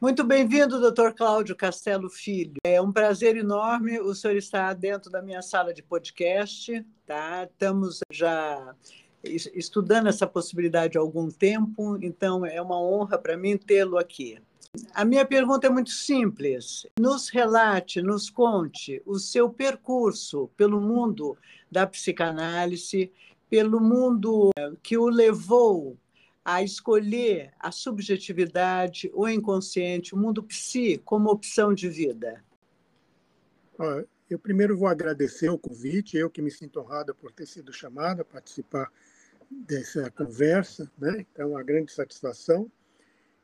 Muito bem-vindo, doutor Cláudio Castelo Filho. É um prazer enorme o senhor estar dentro da minha sala de podcast. Tá? Estamos já estudando essa possibilidade há algum tempo, então é uma honra para mim tê-lo aqui. A minha pergunta é muito simples. Nos relate, nos conte o seu percurso pelo mundo da psicanálise, pelo mundo eh, que o levou a escolher a subjetividade, o inconsciente, o mundo psi como opção de vida. Eu primeiro vou agradecer o convite, eu que me sinto honrada por ter sido chamada a participar dessa conversa, né? Então, uma grande satisfação.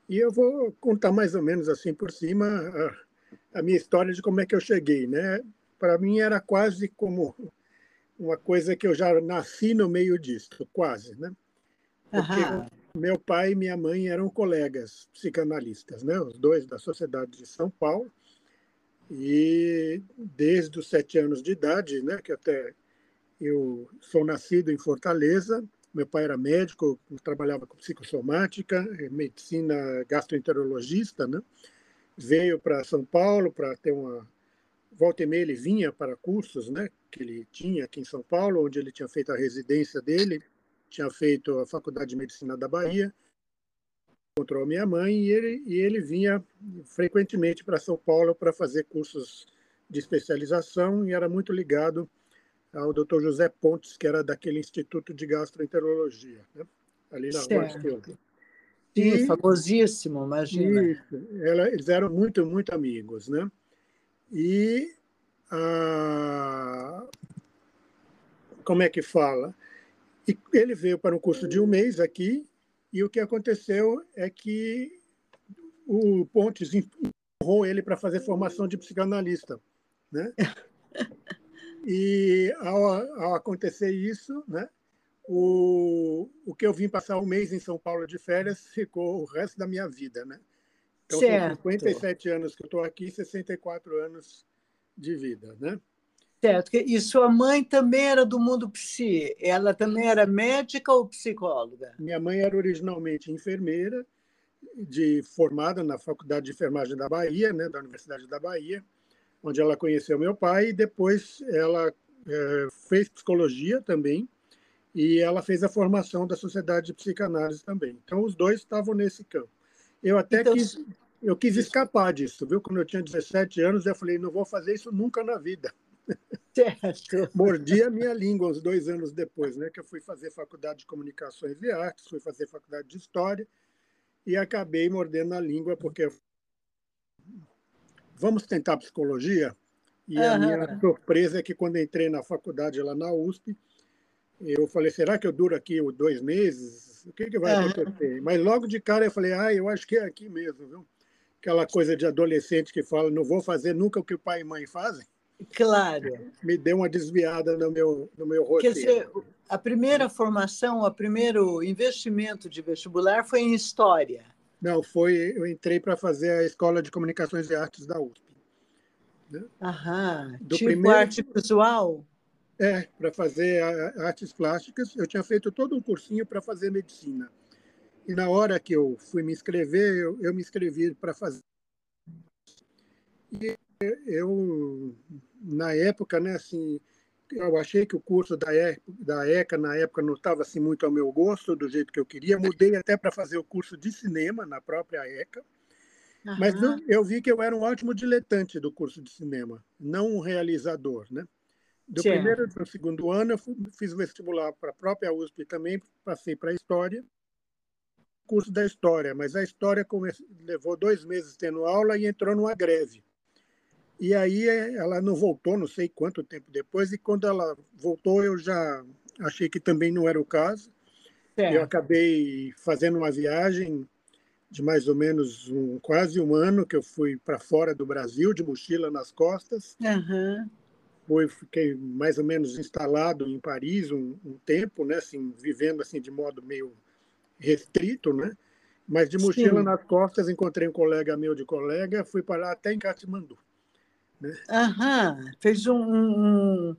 E eu vou contar mais ou menos assim por cima a, a minha história de como é que eu cheguei, né? Para mim era quase como uma coisa que eu já nasci no meio disso, quase, né? Porque uhum. Meu pai e minha mãe eram colegas psicanalistas, né? Os dois da Sociedade de São Paulo. E desde os sete anos de idade, né? Que até eu sou nascido em Fortaleza, meu pai era médico, trabalhava com psicossomática, medicina gastroenterologista, né? Veio para São Paulo para ter uma volta e meia ele vinha para cursos, né, que ele tinha aqui em São Paulo, onde ele tinha feito a residência dele, tinha feito a Faculdade de Medicina da Bahia, encontrou a minha mãe e ele, e ele vinha frequentemente para São Paulo para fazer cursos de especialização e era muito ligado ao Dr. José Pontes, que era daquele Instituto de Gastroenterologia, né? ali na certo. Rua Sim, e, famosíssimo, imagina. Isso, ela, eles eram muito, muito amigos, né? E como é que fala? E ele veio para um curso de um mês aqui, e o que aconteceu é que o Pontes empurrou ele para fazer formação de psicanalista, né? E ao, ao acontecer isso, né, o, o que eu vim passar um mês em São Paulo de férias ficou o resto da minha vida, né? Então, certo. são 57 anos que eu estou aqui, 64 anos de vida, né? Certo. E sua mãe também era do mundo psi? Ela também era médica ou psicóloga? Minha mãe era originalmente enfermeira, de formada na Faculdade de Enfermagem da Bahia, né, da Universidade da Bahia onde ela conheceu meu pai e depois ela é, fez psicologia também e ela fez a formação da Sociedade de Psicanálise também. Então os dois estavam nesse campo. Eu até então, quis eu quis escapar disso, viu? Quando eu tinha 17 anos, eu falei, não vou fazer isso nunca na vida. Certo. Mordi a minha língua uns dois anos depois, né? Que eu fui fazer faculdade de comunicações e artes, fui fazer faculdade de história e acabei mordendo a língua porque vamos tentar psicologia? E a minha surpresa é que quando entrei na faculdade lá na USP, eu falei, será que eu duro aqui dois meses? O que, que vai acontecer? Mas logo de cara eu falei, ah, eu acho que é aqui mesmo, viu? Aquela coisa de adolescente que fala, não vou fazer nunca o que o pai e mãe fazem. Claro. Me deu uma desviada no meu, no meu roteiro. Quer dizer, a primeira formação, o primeiro investimento de vestibular foi em História. Não, foi. Eu entrei para fazer a Escola de Comunicações e Artes da USP. Né? Aham. Do tipo primeiro, arte visual? É, para fazer artes plásticas. Eu tinha feito todo um cursinho para fazer medicina. E na hora que eu fui me inscrever, eu, eu me inscrevi para fazer. E eu, na época, né, assim, eu achei que o curso da, e, da ECA na época não estava assim muito ao meu gosto, do jeito que eu queria. Mudei até para fazer o curso de cinema na própria ECA. Uhum. Mas eu, eu, vi que eu era um ótimo diletante do curso de cinema, não um realizador, né? Do certo. primeiro para o segundo ano, eu fiz vestibular para a própria USP também, passei para a História, curso da História, mas a História comece... levou dois meses tendo aula e entrou numa greve. E aí eh, ela não voltou, não sei quanto tempo depois, e quando ela voltou eu já achei que também não era o caso. Eu acabei fazendo uma viagem de mais ou menos um, quase um ano que eu fui para fora do Brasil, de mochila nas costas. Uhum. Fui, fiquei mais ou menos instalado em Paris um, um, tempo, né, assim, vivendo assim de modo meio restrito, né? Mas de mochila Sim. nas costas encontrei um colega meu de colega, fui para lá até em Katmandu. Né? Aham, fez um, um,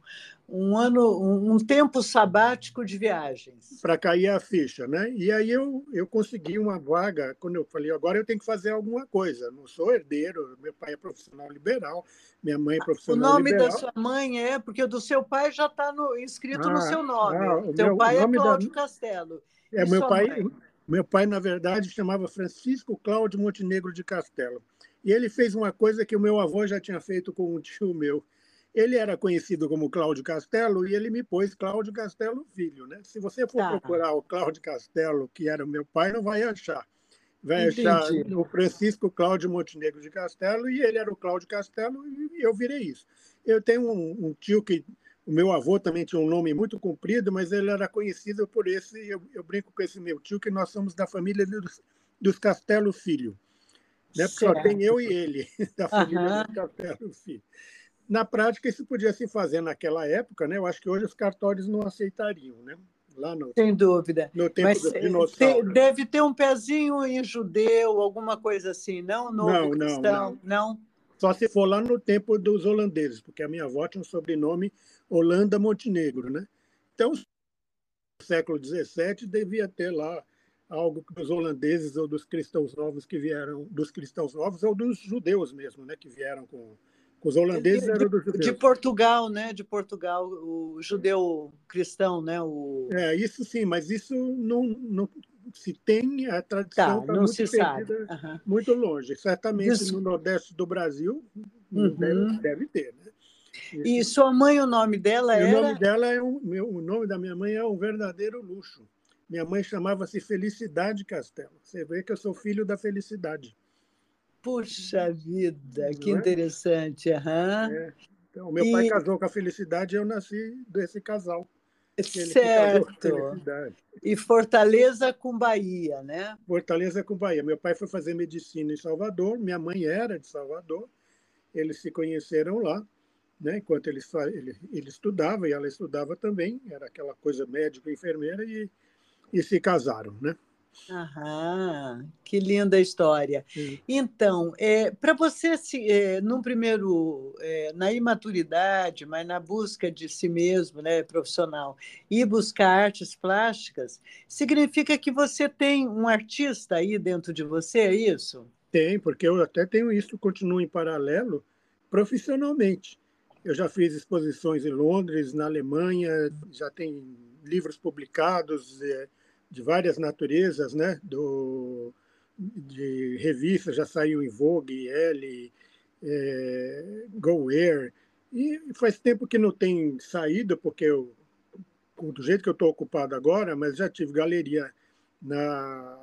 um ano, um tempo sabático de viagens. Para cair a ficha, né? E aí eu, eu consegui uma vaga, quando eu falei, agora eu tenho que fazer alguma coisa. Não sou herdeiro, meu pai é profissional liberal, minha mãe é profissional liberal. O nome liberal. da sua mãe é, porque o do seu pai já está inscrito ah, no seu nome. Ah, o seu pai é Cláudio da... Castelo. É, meu pai, meu pai, na verdade, chamava Francisco Cláudio Montenegro de Castelo. E ele fez uma coisa que o meu avô já tinha feito com um tio meu ele era conhecido como Cláudio Castelo e ele me pôs Cláudio Castelo Filho. Né? Se você for tá. procurar o Cláudio Castelo, que era o meu pai, não vai achar. Vai Entendi. achar o Francisco Cláudio Montenegro de Castelo e ele era o Cláudio Castelo e eu virei isso. Eu tenho um, um tio que o meu avô também tinha um nome muito comprido, mas ele era conhecido por esse. Eu, eu brinco com esse meu tio que nós somos da família dos, dos Castelo Filho. Né? Porque só tem eu e ele, da família uhum. Filho. Na prática, isso podia se fazer naquela época, né? Eu acho que hoje os cartórios não aceitariam, né? Lá no, Sem dúvida. No tempo Mas, do dinossauro. deve ter um pezinho em judeu, alguma coisa assim, não? Novo não, cristão, não, não. não? Só se for lá no tempo dos holandeses, porque a minha avó tinha um sobrenome Holanda Montenegro, né? Então, no século XVII devia ter lá algo dos holandeses ou dos cristãos novos que vieram, dos cristãos novos ou dos judeus mesmo, né? Que vieram com os holandeses de, eram dos judeus. De Portugal, né? De Portugal, o judeu cristão, né? O... É, isso sim, mas isso não, não se tem, a tradição está tá muito se perdida, uhum. muito longe. Certamente isso... no Nordeste do Brasil uhum. deve, deve, ter, né? E sua mãe, o nome dela era? O nome dela é um, meu, o nome da minha mãe é um verdadeiro luxo. Minha mãe chamava-se Felicidade Castelo. Você vê que eu sou filho da felicidade. Puxa vida, que é? interessante. Uhum. É. Então, meu e... pai casou com a felicidade e eu nasci desse casal. Certo. E Fortaleza com Bahia, né? Fortaleza com Bahia. Meu pai foi fazer medicina em Salvador, minha mãe era de Salvador. Eles se conheceram lá, né? Enquanto ele, ele, ele estudava e ela estudava também, era aquela coisa médico enfermeira e, e se casaram, né? Aham, que linda história. Sim. Então, é, para você, se, é, num primeiro, é, na imaturidade, mas na busca de si mesmo, né, profissional, e buscar artes plásticas, significa que você tem um artista aí dentro de você, é isso? Tem, porque eu até tenho isso, continuo em paralelo, profissionalmente. Eu já fiz exposições em Londres, na Alemanha, já tem livros publicados, é, de várias naturezas, né? Do, de revistas, já saiu em Vogue, Elle, é, Go Air, e faz tempo que não tem saído, porque eu, do jeito que eu estou ocupado agora, mas já tive galeria na,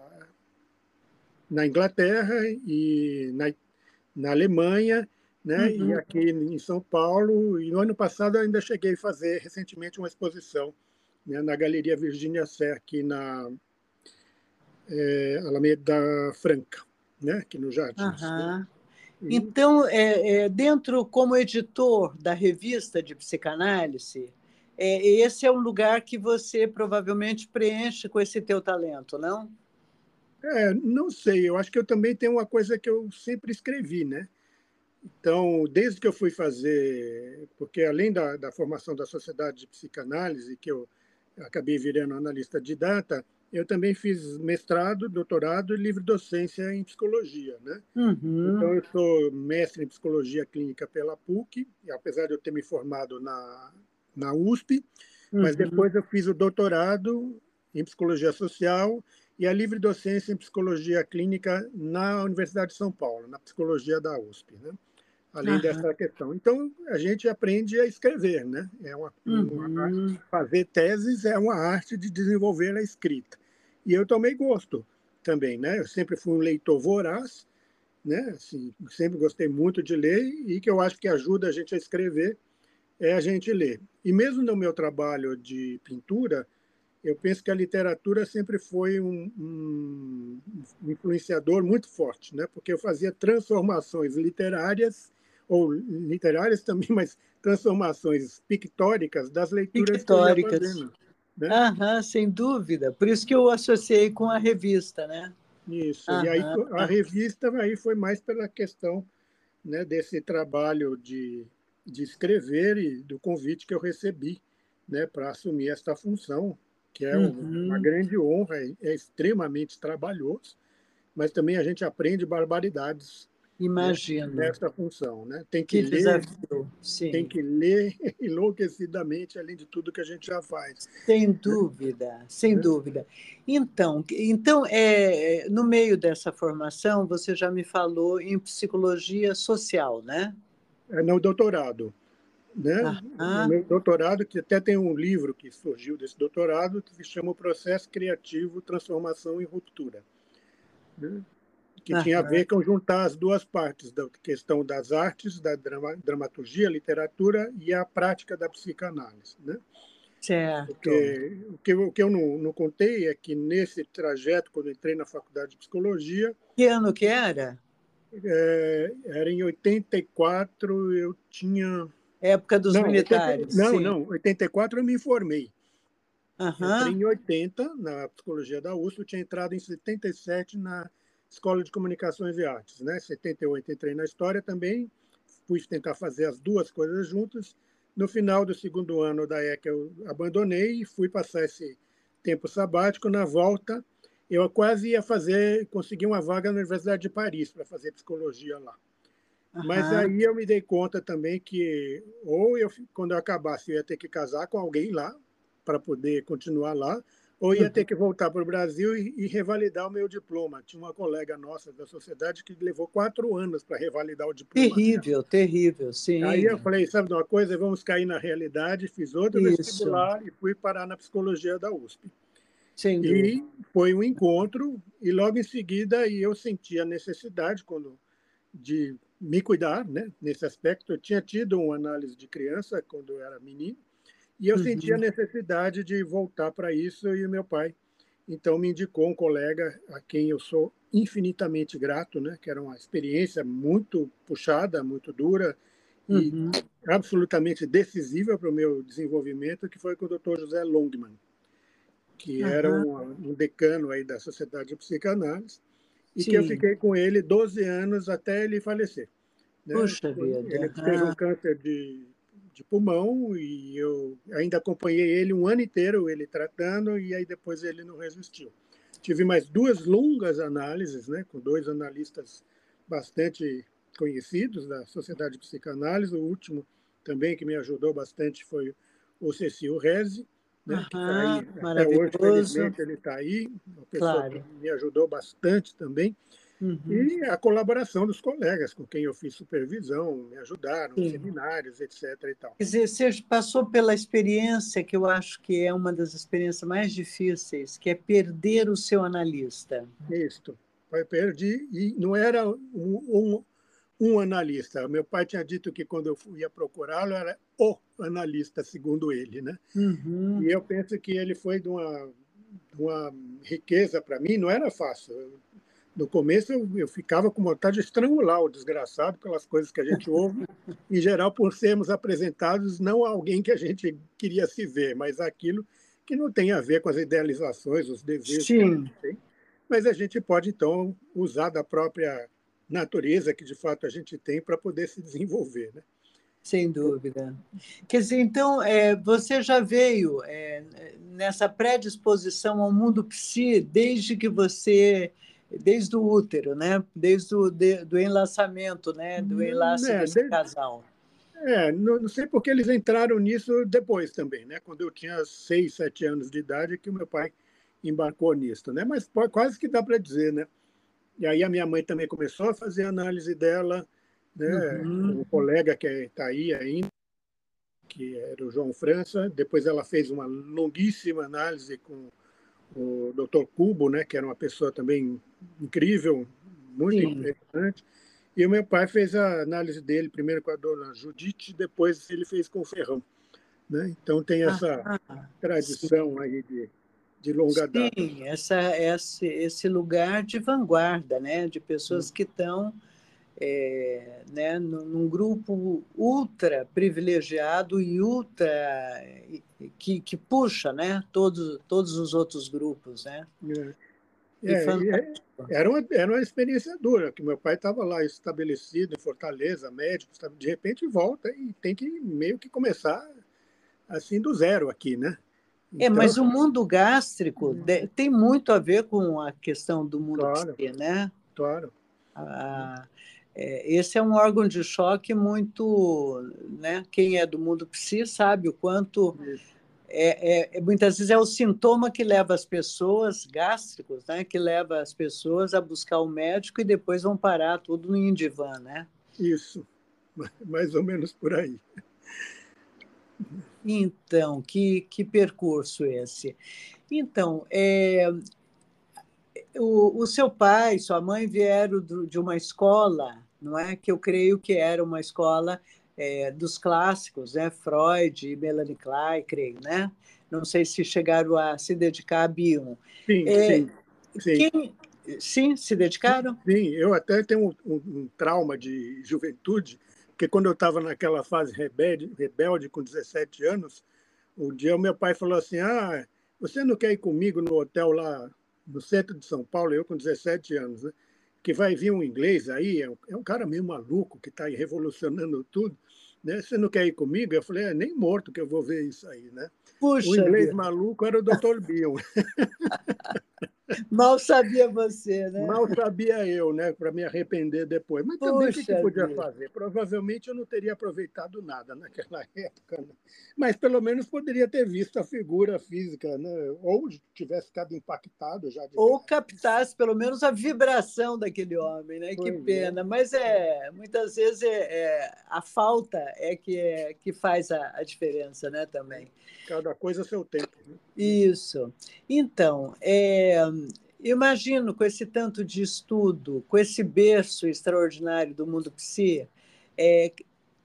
na Inglaterra e na, na Alemanha, né? Uhum. e aqui em São Paulo. E no ano passado ainda cheguei a fazer recentemente uma exposição né, na Galeria Virgínia Sé, aqui na é, Alameda Franca, né, aqui no Jardim. Né? Então, é, é, dentro, como editor da revista de psicanálise, é, esse é um lugar que você provavelmente preenche com esse teu talento, não? É, não sei. Eu acho que eu também tenho uma coisa que eu sempre escrevi, né? Então, desde que eu fui fazer, porque além da, da formação da Sociedade de Psicanálise, que eu acabei virando analista de data, eu também fiz mestrado, doutorado e livre docência em psicologia, né? Uhum. Então eu sou mestre em psicologia clínica pela PUC, e apesar de eu ter me formado na na USP, uhum. mas depois eu fiz o doutorado em psicologia social e a livre docência em psicologia clínica na Universidade de São Paulo, na psicologia da USP, né? Além uhum. dessa questão. Então, a gente aprende a escrever, né? É uma, uhum. uma fazer teses é uma arte de desenvolver a escrita. E eu tomei gosto também, né? Eu sempre fui um leitor voraz, né? Assim, sempre gostei muito de ler e que eu acho que ajuda a gente a escrever é a gente ler. E mesmo no meu trabalho de pintura, eu penso que a literatura sempre foi um, um influenciador muito forte, né? Porque eu fazia transformações literárias ou literárias também, mas transformações pictóricas das leituras pictóricas. que eu fazendo. Né? Aham, sem dúvida. Por isso que eu associei com a revista, né? Isso. Aham, e aí a revista aí foi mais pela questão né, desse trabalho de, de escrever e do convite que eu recebi né, para assumir esta função, que é uhum. uma grande honra, é extremamente trabalhoso, mas também a gente aprende barbaridades Imagino. Nessa função, né? Tem que, que ler, desafio. Sim. tem que ler enlouquecidamente, além de tudo que a gente já faz. Sem dúvida, sem é. dúvida. Então, então é, no meio dessa formação, você já me falou em psicologia social, né? É no doutorado. Né? No meu doutorado, que até tem um livro que surgiu desse doutorado, que se chama O Processo Criativo, Transformação e Ruptura. Né? Que tinha a ver com juntar as duas partes, da questão das artes, da drama, dramaturgia, literatura e a prática da psicanálise. Né? Certo. Porque, o que, o que eu não, não contei é que nesse trajeto, quando entrei na faculdade de psicologia. Que ano que era? É, era em 84, eu tinha. Época dos não, militares. 80, não, sim. não, 84 eu me informei. Uhum. Entrei em 80 na psicologia da USP, eu tinha entrado em 77 na Escola de Comunicações e Artes. Né? 78 entrei na História também, fui tentar fazer as duas coisas juntas. No final do segundo ano da ECA, eu abandonei e fui passar esse tempo sabático. Na volta, eu quase ia fazer, conseguir uma vaga na Universidade de Paris para fazer psicologia lá. Uhum. Mas aí eu me dei conta também que, ou eu, quando eu acabasse, eu ia ter que casar com alguém lá para poder continuar lá, ou ia ter que voltar para o Brasil e, e, revalidar o meu diploma. Tinha uma colega nossa da sociedade que levou quatro anos para revalidar o diploma. Terrível, terrível, sim. Aí eu falei, sabe de uma coisa, vamos cair na realidade, fiz outro Isso. vestibular e fui parar na psicologia da USP. E foi um encontro, e logo em seguida eu senti a necessidade quando, de me cuidar, né? nesse aspecto. Eu tinha tido uma análise de criança quando eu era menino, e eu uhum. senti a necessidade de voltar para isso e o meu pai, então, me indicou um colega a quem eu sou infinitamente grato, né? que era uma experiência muito puxada, muito dura e uhum. absolutamente decisiva para o meu desenvolvimento, que foi com o Dr. José Longman, que uhum. era um, um, decano aí da Sociedade de Psicanálise, e Sim. que eu fiquei com ele 12 anos até ele falecer. Né? Puxa vida. Ele teve um câncer de de pulmão e eu ainda acompanhei ele um ano inteiro, ele tratando, e aí depois ele não resistiu. Tive mais duas longas análises, né, com dois analistas bastante conhecidos da Sociedade de Psicanálise. O último também que me ajudou bastante foi o Cecil Reze, né, uhum, que tá aí, até hoje, felizmente, ele está aí, uma pessoa claro. que me ajudou bastante também. Uhum. E a colaboração dos colegas com quem eu fiz supervisão, me ajudaram, Sim. seminários, etc. E tal. Quer dizer, você passou pela experiência que eu acho que é uma das experiências mais difíceis, que é perder o seu analista. Isso, eu perdi, e não era um, um, um analista. Meu pai tinha dito que quando eu ia procurá-lo era o analista, segundo ele. Né? Uhum. E eu penso que ele foi de uma, de uma riqueza para mim, não era fácil no começo eu, eu, ficava com vontade de estrangular o desgraçado pelas coisas que a gente ouve, em geral por sermos apresentados não a alguém que a gente queria se ver, mas aquilo que não tem a ver com as idealizações, os desejos Sim. que a gente tem. Mas a gente pode, então, usar da própria natureza que, de fato, a gente tem para poder se desenvolver. Né? Sem dúvida. Quer dizer, então, é, você já veio é, nessa predisposição ao mundo psi desde que você desde o útero, né? Desde o de, do enlaçamento, né? Do hum, enlace é, desse desde, casal. É, não, não, sei porque eles entraram nisso depois também, né? Quando eu tinha seis, sete anos de idade, que o meu pai embarcou nisso, né? Mas quase que dá para dizer, né? E aí a minha mãe também começou a fazer análise dela, né? Uhum. Um colega que está aí ainda, que era o João França. Depois ela fez uma longuíssima análise com o Dr. Cubo, né, que era uma pessoa também incrível, muito Sim. interessante. E o meu pai fez a análise dele, primeiro com a dona Judite, depois ele fez com o Ferrão. Né? Então tem essa ah, tradição sim. aí de, de longa sim, data. Sim, essa, esse, esse lugar de vanguarda, né? de pessoas que estão é, né, num grupo ultra privilegiado e ultra que, que puxa né, todos, todos os outros grupos. Né? É. É, é, era, uma, era uma experiência dura, que meu pai estava lá estabelecido em Fortaleza, médico, de repente volta e tem que meio que começar assim do zero aqui, né? É, então, mas o mundo gástrico hum. tem muito a ver com a questão do mundo claro, psi, né? Claro. Ah, é, esse é um órgão de choque muito, né? Quem é do mundo psi sabe o quanto é, é, muitas vezes é o sintoma que leva as pessoas gástricos, né? Que leva as pessoas a buscar o médico e depois vão parar tudo no Indivan, né? Isso, mais ou menos por aí. Então, que, que percurso esse? Então, é, o, o seu pai, sua mãe vieram do, de uma escola, não é? Que eu creio que era uma escola é, dos clássicos, né? Freud e Melanie Klein, creio, né? Não sei se chegaram a se dedicar a Bion. Sim, é, sim. Sim. Quem, sim, se dedicaram? Sim, eu até tenho um, um, um trauma de juventude porque quando eu estava naquela fase rebelde, rebelde, com 17 anos, um dia o meu pai falou assim: Ah, você não quer ir comigo no hotel lá no centro de São Paulo, eu com 17 anos, né? Que vai vir um inglês aí, é um, é um cara meio maluco que está revolucionando tudo. Né? Você não quer ir comigo? Eu falei, é nem morto que eu vou ver isso aí, né? Puxa o inglês Deus. maluco era o Dr. Bion. Mal sabia você, né? Mal sabia eu, né? Para me arrepender depois. Mas também o que, que podia Deus. fazer? Provavelmente eu não teria aproveitado nada naquela época. Né? Mas pelo menos poderia ter visto a figura física, né? Ou tivesse ficado impactado já. Ou captasse pelo menos a vibração daquele homem, né? Pois que é. pena. É. Mas é muitas vezes é, é, a falta é que, é que faz a, a diferença, né? Também. Cada coisa a seu tempo. Né? Isso. Então, é, imagino com esse tanto de estudo, com esse berço extraordinário do mundo psi, é,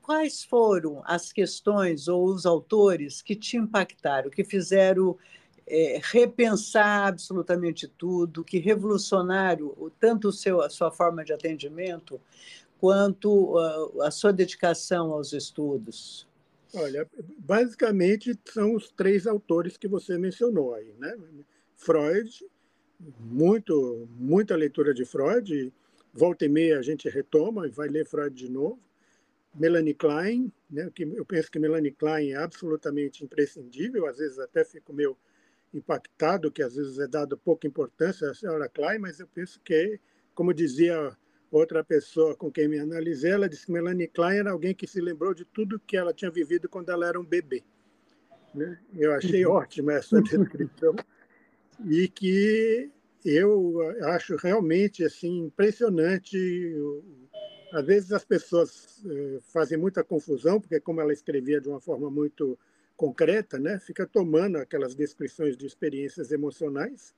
quais foram as questões ou os autores que te impactaram, que fizeram é, repensar absolutamente tudo, que revolucionaram tanto o seu, a sua forma de atendimento quanto a, a sua dedicação aos estudos? Olha, basicamente são os três autores que você mencionou aí, né? Freud, muito, muita leitura de Freud, volta e meia a gente retoma e vai ler Freud de novo. Melanie Klein, né? Que eu penso que Melanie Klein é absolutamente imprescindível, às vezes até fico meio impactado que às vezes é dado pouca importância à senhora Klein, mas eu penso que, como dizia Outra pessoa com quem me analisei, ela disse que Melanie Klein era alguém que se lembrou de tudo que ela tinha vivido quando ela era um bebê. Né? Eu achei ótima essa descrição e que eu acho realmente assim impressionante. Às vezes as pessoas eh, fazem muita confusão porque como ela escrevia de uma forma muito concreta, né, fica tomando aquelas descrições de experiências emocionais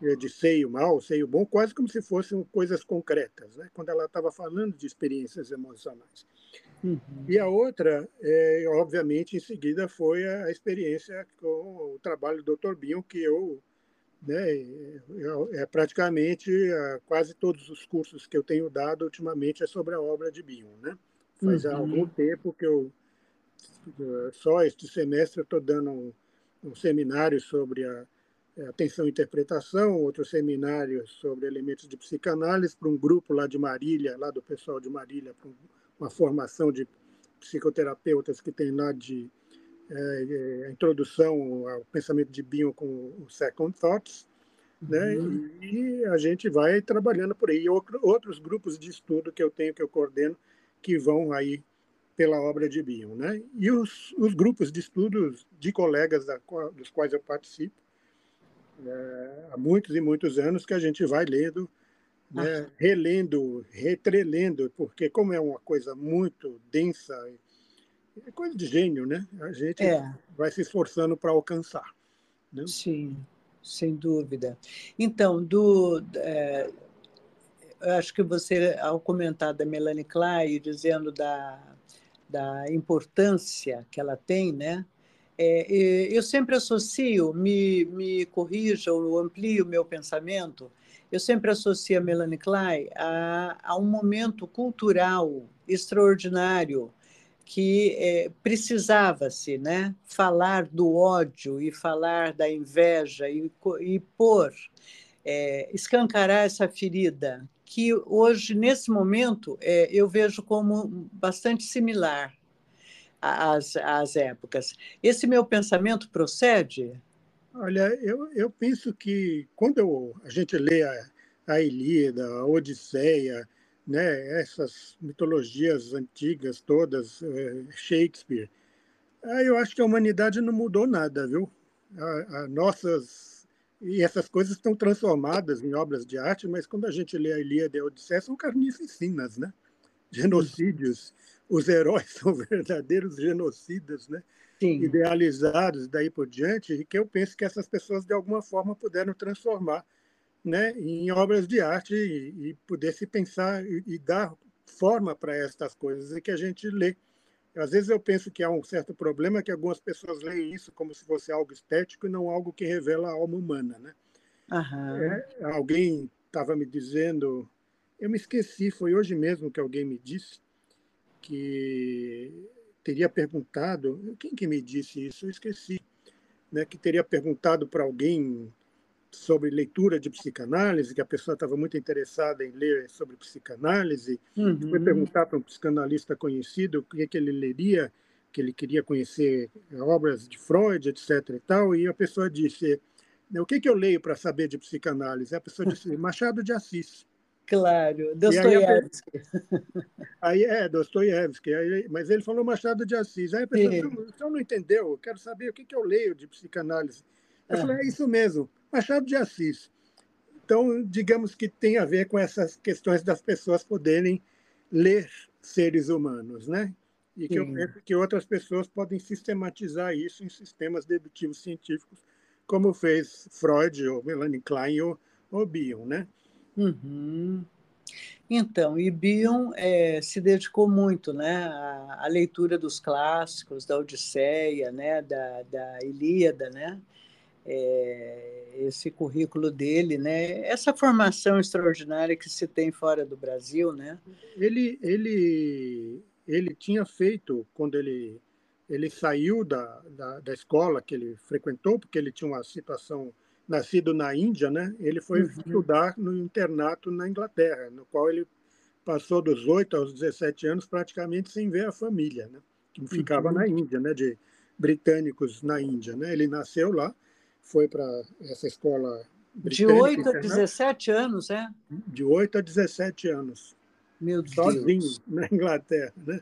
de seio mal, seio bom, quase como se fossem coisas concretas, né? quando ela estava falando de experiências emocionais. Uhum. E a outra, é, obviamente, em seguida, foi a experiência com o trabalho do Dr. Bion, que eu, né, é, é praticamente quase todos os cursos que eu tenho dado ultimamente é sobre a obra de Bion. Né? Faz uhum. algum tempo que eu, só este semestre, estou dando um, um seminário sobre a atenção e interpretação, outro seminário sobre elementos de psicanálise para um grupo lá de Marília, lá do pessoal de Marília, para uma formação de psicoterapeutas que tem lá de é, é introdução ao pensamento de Bion com o Second Thoughts, né? Uhum. E, a gente vai trabalhando por aí. Outro, outros grupos de estudo que eu tenho, que eu coordeno, que vão aí pela obra de Bion, né? E os, os grupos de estudos de colegas da, dos quais eu participo, é, há muitos e muitos anos que a gente vai lendo, né, ah. relendo, retrelendo, porque como é uma coisa muito densa, é coisa de gênio, né? A gente é. vai se esforçando para alcançar. Né? Sim, sem dúvida. Então, do, é, eu acho que você, ao comentar da Melanie Klein, dizendo da, da importância que ela tem, né? É, eu sempre associo, me, me corrija ou amplio o meu pensamento, eu sempre associo a Melanie Klein a, a um momento cultural extraordinário que é, precisava-se né, falar do ódio e falar da inveja e, e pôr é, escancarar essa ferida, que hoje, nesse momento, é, eu vejo como bastante similar às, às épocas. Esse meu pensamento procede? Olha, eu, eu penso que quando eu, a gente lê a, a Ilíada, a Odisseia, né, essas mitologias antigas todas, é, Shakespeare, eu acho que a humanidade não mudou nada, viu? A, a nossas e essas coisas estão transformadas em obras de arte, mas quando a gente lê a Ilíada e a Odisseia, são carnificinas, né? Genocídios. Os heróis são verdadeiros genocidas, né? Sim. idealizados daí por diante, e que eu penso que essas pessoas, de alguma forma, puderam transformar né, em obras de arte e, e poder se pensar e, e dar forma para estas coisas e que a gente lê. Às vezes eu penso que há um certo problema que algumas pessoas leem isso como se fosse algo estético e não algo que revela a alma humana. Né? É, alguém estava me dizendo, eu me esqueci, foi hoje mesmo que alguém me disse, que teria perguntado, quem que me disse isso? Eu esqueci, né, que teria perguntado para alguém sobre leitura de psicanálise, que a pessoa estava muito interessada em ler sobre psicanálise, uhum. foi perguntar para um psicanalista conhecido o que, que ele leria, que ele queria conhecer obras de Freud, etc. e tal, e a pessoa disse, o que, que eu leio para saber de psicanálise? A pessoa disse, Machado de Assis. Claro, Dostoiévski. Aí, aí, é, Dostoiévski, mas ele falou Machado de Assis. Aí a pessoa, o senhor não entendeu, eu quero saber o que, que eu leio de psicanálise. Eu ah. falei, é isso mesmo, Machado de Assis. Então, digamos que tem a ver com essas questões das pessoas poderem ler seres humanos, né? E que Sim. eu penso que outras pessoas podem sistematizar isso em sistemas dedutivos científicos, como fez Freud, ou Melanie Klein, ou, ou Bion, né? Uhum. Então, e Bion é, se dedicou muito né, à, à, leitura dos clássicos, da Odisseia, né, da, da Ilíada, né? É, esse currículo dele, né? Essa formação extraordinária que se tem fora do Brasil, né? Ele, ele, ele tinha feito quando ele ele saiu da, da, da escola que ele frequentou, porque ele tinha uma situação nascido na Índia, né? Ele foi uhum. estudar no internato na Inglaterra, no qual ele passou dos 8 aos 17 anos praticamente sem ver a família, né? Que ficava uhum. na Índia, né? De britânicos na Índia, né? Ele nasceu lá, foi para essa escola de 8 a 17 anos, é? De 8 a 17 anos. Meu sozinho Deus. na Inglaterra, né?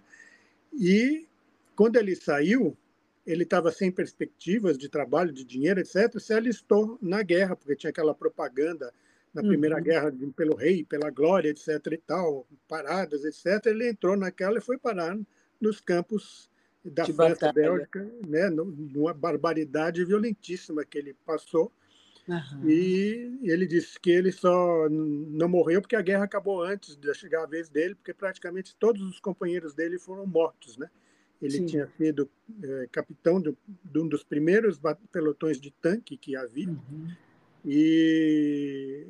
E quando ele saiu, ele estava sem perspectivas de trabalho, de dinheiro, etc., se alistou na guerra, porque tinha aquela propaganda na Primeira uhum. Guerra pelo rei, pela glória, etc. e tal, paradas, etc. Ele entrou naquela e foi parar nos campos da de França Bélgica, né, numa barbaridade violentíssima que ele passou. Uhum. E ele disse que ele só não morreu porque a guerra acabou antes de chegar a vez dele, porque praticamente todos os companheiros dele foram mortos, né? Ele Sim. tinha sido é, capitão de, de, um dos primeiros pelotões de tanque que havia. Uhum. E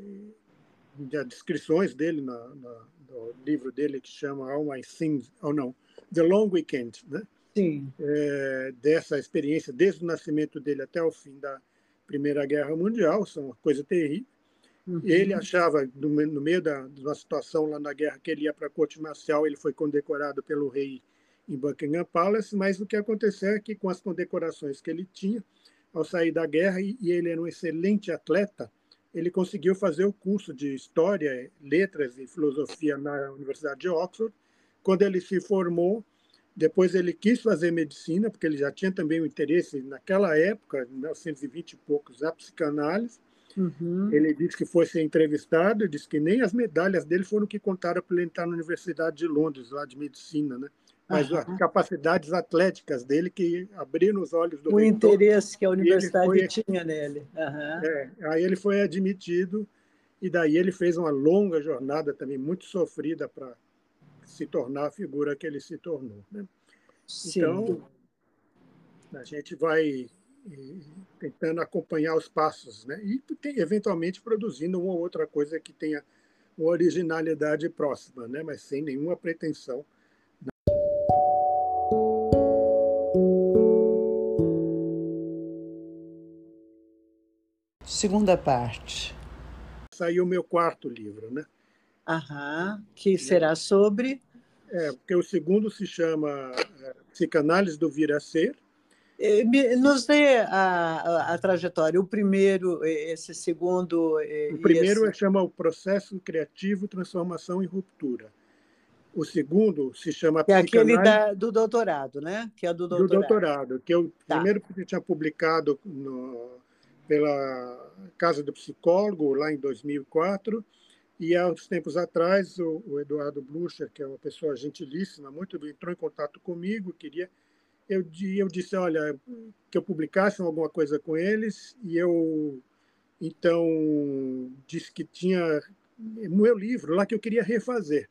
as descrições dele na, na, no livro dele que chama All My Sins, ou não, The Long Weekend, né? Sim. É, dessa experiência desde o nascimento dele até o fim da Primeira Guerra Mundial, são uma coisa terrível. Uhum. Ele achava, no, no meio da, de uma situação lá na guerra, que ele ia para a corte marcial, ele foi condecorado pelo rei em Buckingham Palace, mas o que aconteceu é que com as condecorações que ele tinha ao sair da guerra e ele era um excelente atleta, ele conseguiu fazer o curso de História, Letras e Filosofia na Universidade de Oxford. Quando ele se formou, depois ele quis fazer medicina, porque ele já tinha também o interesse naquela época, em 1920 e poucos, na psicanálise. Uhum. Ele disse que foi ser entrevistado, disse que nem as medalhas dele foram que contaram para ele entrar na Universidade de Londres, lá de medicina, né? Mas uhum. as capacidades atléticas dele que abriram os olhos do O reitor, interesse que a universidade foi, tinha nele. Uhum. É, aí ele foi admitido e daí ele fez uma longa jornada também muito sofrida para se tornar a figura que ele se tornou. Né? Então, a gente vai tentando acompanhar os passos né? e tem, eventualmente produzindo uma ou outra coisa que tenha uma originalidade próxima, né? mas sem nenhuma pretensão Segunda parte. saiu o meu quarto livro, né? Aham, que será sobre? É, porque o segundo se chama é, Psicanálise do Vir a Ser. Nos dê a, a, a, trajetória. O primeiro, esse segundo. O primeiro esse... chama o Processo Criativo, Transformação e Ruptura. O segundo se chama que é aquele da, do doutorado, né? Que é do doutorado. Do doutorado, que eu tá. primeiro que tinha publicado no, pela Casa do Psicólogo lá em 2004 e há uns tempos atrás o, o Eduardo Blucher, que é uma pessoa gentilíssima, muito entrou em contato comigo, queria eu, eu disse, olha, que eu publicasse alguma coisa com eles e eu então disse que tinha o meu livro lá que eu queria refazer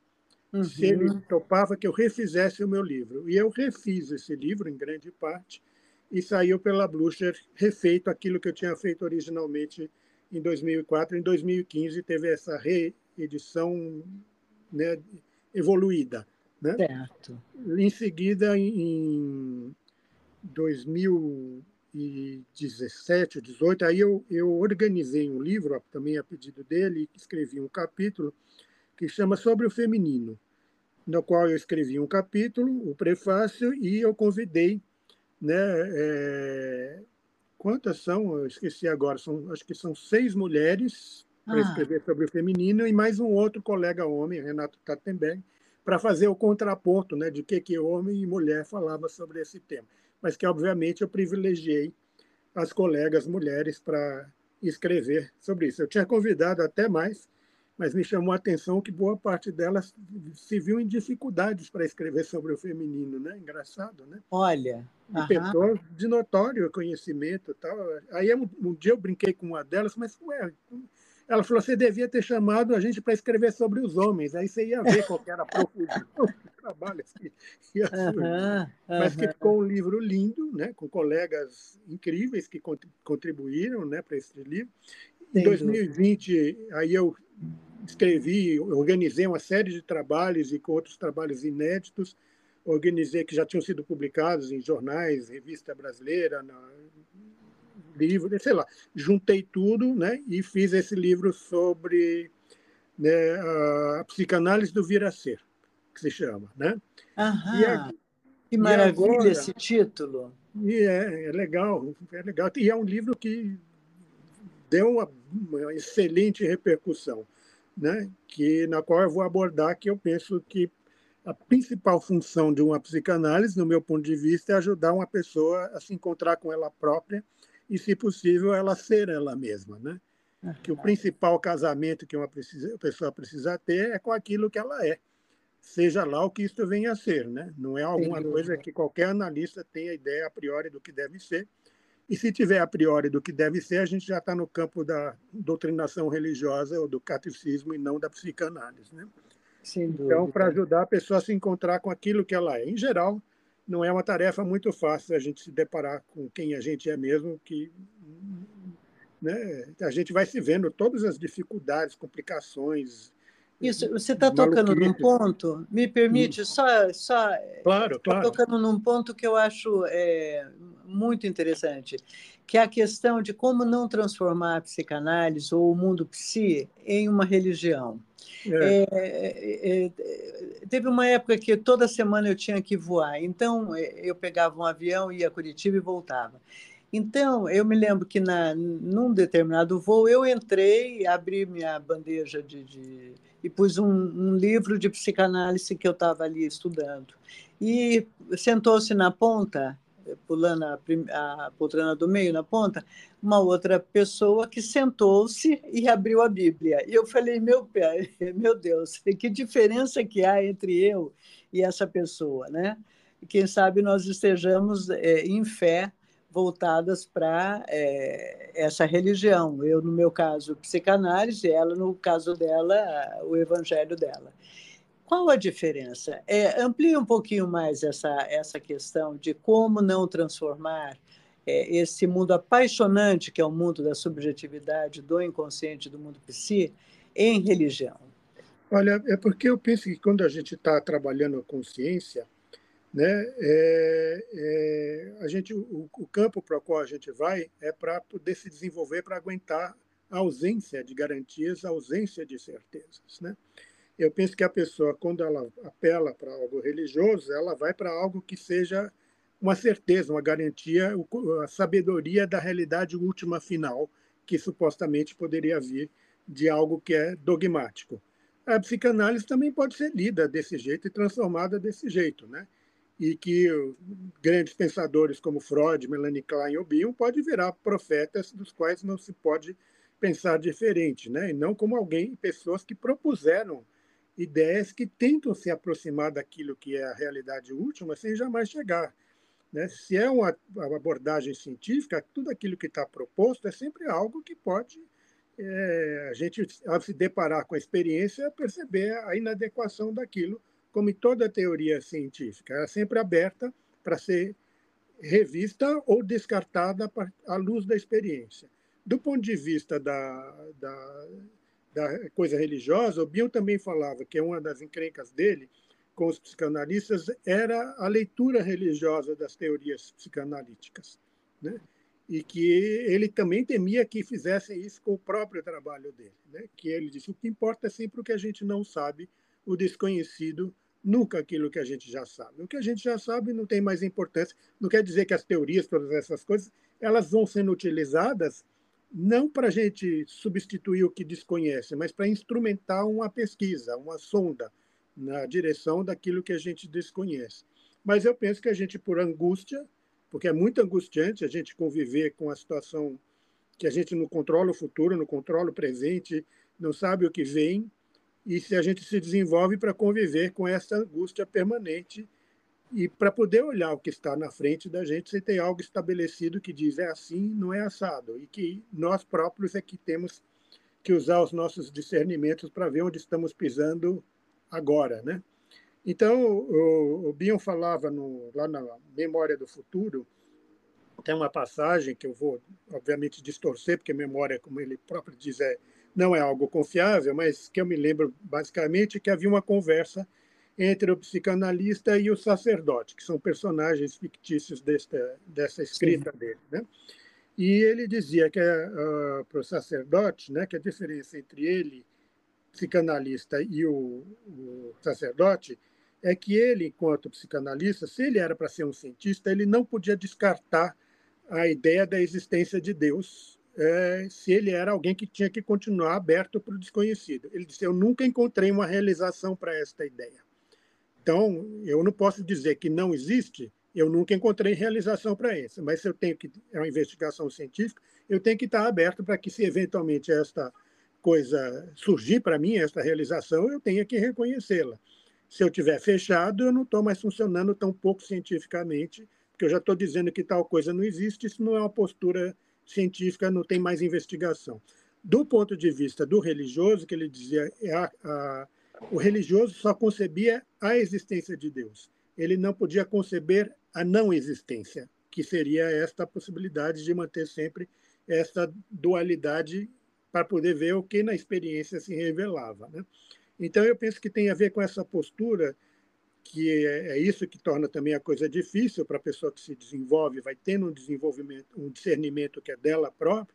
uhum. se ele uhum. topava que eu refizesse o meu livro. E eu refiz esse livro, em grande parte, e saiu pela Blucher refeito aquilo que eu tinha feito originalmente em 2004. Em 2015 teve essa reedição né, evoluída. Né? Certo. Em seguida, em 2017, 18, aí eu, eu organizei um livro, também a pedido dele, escrevi um capítulo que chama Sobre o Feminino no qual eu escrevi um capítulo, o prefácio, e eu convidei, né, é, quantas são? Eu esqueci agora, são, acho que são seis mulheres para ah. escrever sobre o feminino e mais um outro colega homem, Renato Tattenberg, para fazer o contraponto né, de que, que homem e mulher falava sobre esse tema. Mas que, obviamente, eu privilegiei as colegas mulheres para escrever sobre isso. Eu tinha convidado até mais, mas me chamou a atenção que boa parte delas se viu em dificuldades para escrever sobre o feminino, né? Engraçado, né? Olha, pessoas de notório conhecimento, tal. Aí um, um, dia eu brinquei com uma delas, mas ué, ela falou: você devia ter chamado a gente para escrever sobre os homens, aí você ia ver qual era a profusão de trabalhos que ia surgir. Mas que ficou um livro lindo, né? Com colegas incríveis que contribuíram, né, para esse livro. Em 2020, aí eu escrevi, organizei uma série de trabalhos e com outros trabalhos inéditos, organizei que já tinham sido publicados em jornais, revista brasileira, na, livro, sei lá, juntei tudo, né, e fiz esse livro sobre né, a psicanálise do vir a ser, que se chama, né? Aham, e a, que maravilha agora, esse título! E é, é legal, é legal. E é um livro que deu uma, uma excelente repercussão né, que na qual eu vou abordar que eu penso que a principal função de uma psicanálise, no meu ponto de vista, é ajudar uma pessoa a se encontrar com ela própria e, se possível, ela ser ela mesma, né? Que o principal casamento que uma pessoa precisa ter é com aquilo que ela é, seja lá o que isso venha a ser, né? Não é alguma coisa que qualquer analista tenha ideia a priori do que deve ser, e se tiver a priori do que deve ser, a gente já está no campo da doutrinação religiosa ou do catecismo e não da psicanálise. Né? Então, para ajudar a pessoa a se encontrar com aquilo que ela é. Em geral, não é uma tarefa muito fácil a gente se deparar com quem a gente é mesmo, que né, a gente vai se vendo todas as dificuldades, complicações, isso, você está tocando num ponto, me permite hum. só. só claro, claro. tocando num ponto que eu acho é, muito interessante, que é a questão de como não transformar a psicanálise ou o mundo psi em uma religião. É. É, é, é teve uma época que toda semana eu tinha que voar, então é, eu pegava um avião, ia a Curitiba e voltava. Então, eu me lembro que na, num determinado voo eu entrei, abri minha bandeja de, de e pus um, um livro de psicanálise que eu estava ali estudando. E sentou-se na ponta, pulando a, a poltrona do meio na ponta, uma outra pessoa que sentou-se e abriu a Bíblia. E eu falei, meu, meu Deus, que diferença que há entre eu e essa pessoa, né? Quem sabe nós estejamos é, em fé voltadas para é, essa religião. Eu, no meu caso, psicanálise, ela, no caso dela, o evangelho dela. Qual a diferença? É, amplie um pouquinho mais essa, essa questão de como não transformar é, esse mundo apaixonante, que é o mundo da subjetividade, do inconsciente, do mundo psi, em religião. Olha, é porque eu penso que quando a gente está trabalhando a consciência, né? É, é, a gente, o, o campo para o qual a gente vai é para poder se desenvolver, para aguentar a ausência de garantias, a ausência de certezas. Né? Eu penso que a pessoa, quando ela apela para algo religioso, ela vai para algo que seja uma certeza, uma garantia, a sabedoria da realidade última final, que supostamente poderia vir de algo que é dogmático. A psicanálise também pode ser lida desse jeito e transformada desse jeito, né? E que grandes pensadores como Freud, Melanie Klein ou Bion podem virar profetas dos quais não se pode pensar diferente, né? E não como alguém, pessoas que propuseram ideias que tentam se aproximar daquilo que é a realidade última sem jamais chegar. Né? Se é uma abordagem científica, tudo aquilo que está proposto é sempre algo que pode é, a gente, ao se deparar com a experiência, perceber a inadequação daquilo, como em toda teoria científica. Ela é sempre aberta para ser revista ou descartada à luz da experiência. Do ponto de vista da, da, da coisa religiosa, o Bion também falava que uma das encrencas dele com os psicanalistas era a leitura religiosa das teorias psicanalíticas. Né? e que ele também temia que fizessem isso com o próprio trabalho dele, né? que ele disse, o que importa é sempre o que a gente não sabe, o desconhecido, nunca aquilo que a gente já sabe. O que a gente já sabe não tem mais importância, não quer dizer que as teorias, todas essas coisas, elas vão sendo utilizadas não para a gente substituir o que desconhece, mas para instrumentar uma pesquisa, uma sonda na direção daquilo que a gente desconhece. Mas eu penso que a gente, por angústia, porque é muito angustiante a gente conviver com a situação que a gente não controla o futuro, não controla o presente, não sabe o que vem, e se a gente se desenvolve para conviver com essa angústia permanente e para poder olhar o que está na frente da gente, se tem algo estabelecido que diz é assim, não é assado, e que nós próprios é que temos que usar os nossos discernimentos para ver onde estamos pisando agora, né? Então, o, o Bion falava no, lá na Memória do Futuro, tem uma passagem que eu vou, obviamente, distorcer, porque memória, como ele próprio diz, é, não é algo confiável, mas que eu me lembro basicamente que havia uma conversa entre o psicanalista e o sacerdote, que são personagens fictícios desta, dessa escrita Sim. dele. Né? E ele dizia que uh, para o sacerdote, né, que a diferença entre ele, psicanalista, e o, o sacerdote é que ele, enquanto psicanalista, se ele era para ser um cientista, ele não podia descartar a ideia da existência de Deus é, se ele era alguém que tinha que continuar aberto para o desconhecido. Ele disse: Eu nunca encontrei uma realização para esta ideia. Então, eu não posso dizer que não existe, eu nunca encontrei realização para isso. Mas se eu tenho que. É uma investigação científica, eu tenho que estar aberto para que, se eventualmente esta coisa surgir para mim, esta realização, eu tenha que reconhecê-la. Se eu tiver fechado, eu não estou mais funcionando tão pouco cientificamente, porque eu já estou dizendo que tal coisa não existe, isso não é uma postura científica, não tem mais investigação. Do ponto de vista do religioso, que ele dizia, é a, a, o religioso só concebia a existência de Deus. Ele não podia conceber a não existência, que seria esta possibilidade de manter sempre essa dualidade para poder ver o que na experiência se revelava. Né? Então, eu penso que tem a ver com essa postura, que é, é isso que torna também a coisa difícil para a pessoa que se desenvolve, vai tendo um desenvolvimento, um discernimento que é dela própria,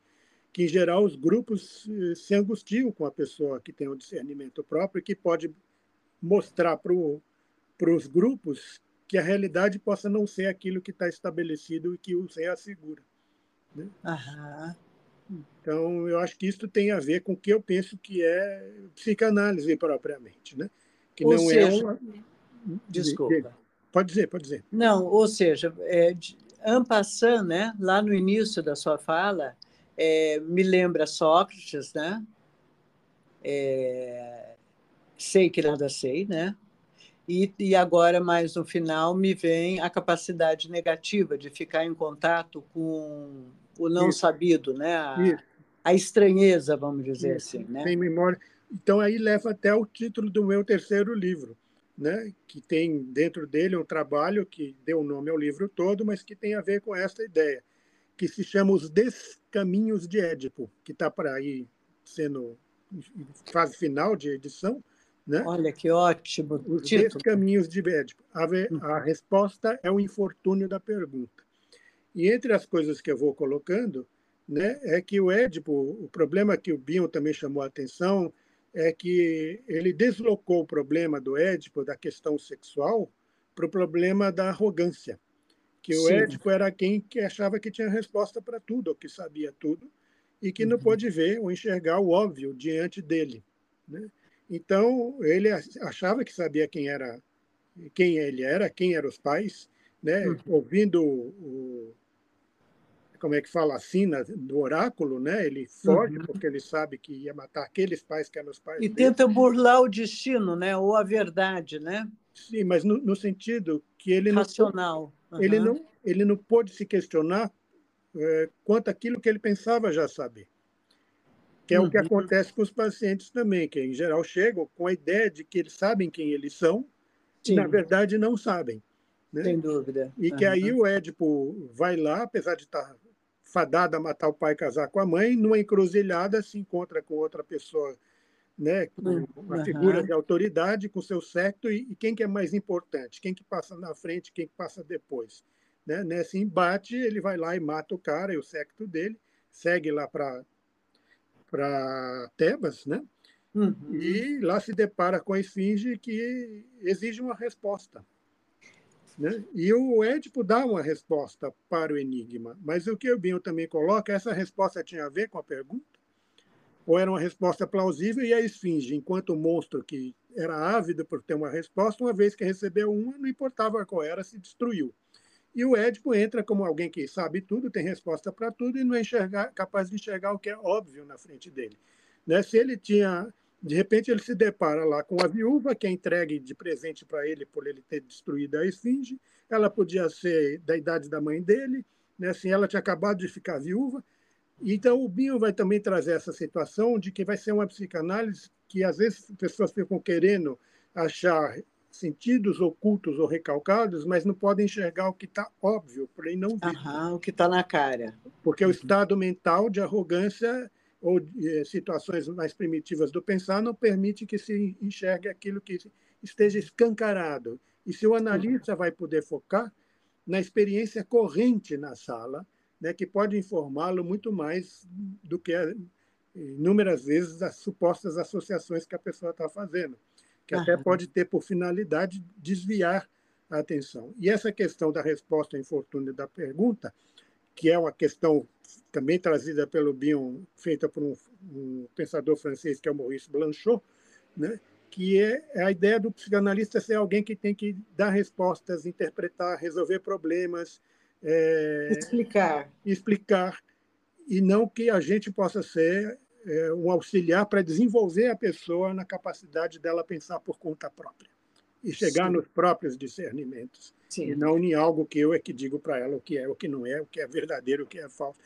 que, em geral, os grupos eh, se angustiam com a pessoa que tem um discernimento próprio e que pode mostrar para os grupos que a realidade possa não ser aquilo que está estabelecido e que os reassegura. Né? Aham. Então, eu acho que isso tem a ver com o que eu penso que é psicanálise propriamente, né? Que ou não é seja, é uma... Desculpa. Pode dizer, pode dizer. Não, ou seja, é, Ampassan, né, lá no início da sua fala, é, me lembra Sócrates, né? É, sei que nada sei, né? E, e agora, mais no final, me vem a capacidade negativa de ficar em contato com o não Isso. sabido, né? A, a, estranheza, vamos dizer Isso. assim, né? Tem memória. Então aí leva até o título do meu terceiro livro, né? Que tem dentro dele um trabalho que deu o nome ao livro todo, mas que tem a ver com essa ideia, que se chama Os Descaminhos de Édipo, que está para aí sendo fase final de edição, né? Olha que ótimo. Os título. Descaminhos de Édipo. A, a resposta é o infortúnio da pergunta. E entre as coisas que eu vou colocando, né, é que o Édipo, o problema que o Bion também chamou a atenção é que ele deslocou o problema do Édipo da questão sexual para o problema da arrogância, que o Sim. Édipo era quem que achava que tinha resposta para tudo, ou que sabia tudo, e que não uhum. pôde ver ou enxergar o óbvio diante dele. Né? Então, ele achava que sabia quem era, quem ele era, quem eram os pais, né? Uhum. ouvindo o, como é que fala, a sina do oráculo, né? Ele foge uhum. porque ele sabe que ia matar aqueles pais que eram os pais. E dele. tenta burlar o destino, né? Ou a verdade, né? Sim, mas no, no sentido que ele racional. Não, uhum. Ele não, ele não pôde se questionar é, quanto aquilo que ele pensava já saber. Que é uhum. o que uhum. acontece com os pacientes também, que em geral chegam com a ideia de que eles sabem quem eles são, Sim. e na verdade não sabem. Né? Sem dúvida. E que aí o Édipo vai lá, apesar de estar fadada a matar o pai e casar com a mãe, numa encruzilhada se encontra com outra pessoa, né, com uma uhum. figura de autoridade, com seu secto, e, e, quem que é mais importante? Quem que passa na frente, quem que passa depois? Né? Nesse embate, ele vai lá e mata o cara e o secto dele, segue lá para para Tebas, né? Uhum. E lá se depara com a esfinge que exige uma resposta. Né? E o Édipo dá uma resposta para o enigma, mas o que o Binho também coloca, essa resposta tinha a ver com a pergunta? Ou era uma resposta plausível e a esfinge, enquanto o monstro que era ávido por ter uma resposta, uma vez que recebeu uma, não importava qual era, se destruiu. E o Édipo entra como alguém que sabe tudo, tem resposta para tudo e não é enxergar, capaz de enxergar o que é óbvio na frente dele. Né? Se ele tinha de repente ele se depara lá com a viúva que é entregue de presente para ele por ele ter destruído a esfinge. Ela podia ser da idade da mãe dele, né? assim, ela tinha acabado de ficar viúva. Então o Binho vai também trazer essa situação de que vai ser uma psicanálise que às vezes pessoas ficam querendo achar sentidos ocultos ou recalcados, mas não podem enxergar o que está óbvio, porém não visto. o que está na cara. Porque uhum. o estado mental de arrogância ou eh, situações mais primitivas do pensar não permite que se enxergue aquilo que esteja escancarado. E se o analista vai poder focar na experiência corrente na sala, né, que pode informá-lo muito mais do que eh, inúmeras vezes as supostas associações que a pessoa está fazendo, que até pode ter por finalidade desviar a atenção. E essa questão da resposta infortúnio da pergunta, que é uma questão também trazida pelo Bion, feita por um, um, pensador francês que é o Maurice Blanchot, né? que é a ideia do psicanalista ser alguém que tem que dar respostas, interpretar, resolver problemas, é, explicar, explicar, e não que a gente possa ser é, um auxiliar para desenvolver a pessoa na capacidade dela pensar por conta própria e chegar Sim. nos próprios discernimentos. Sim. E não em algo que eu é que digo para ela o que é, o que não é, o que é verdadeiro, o que é falso.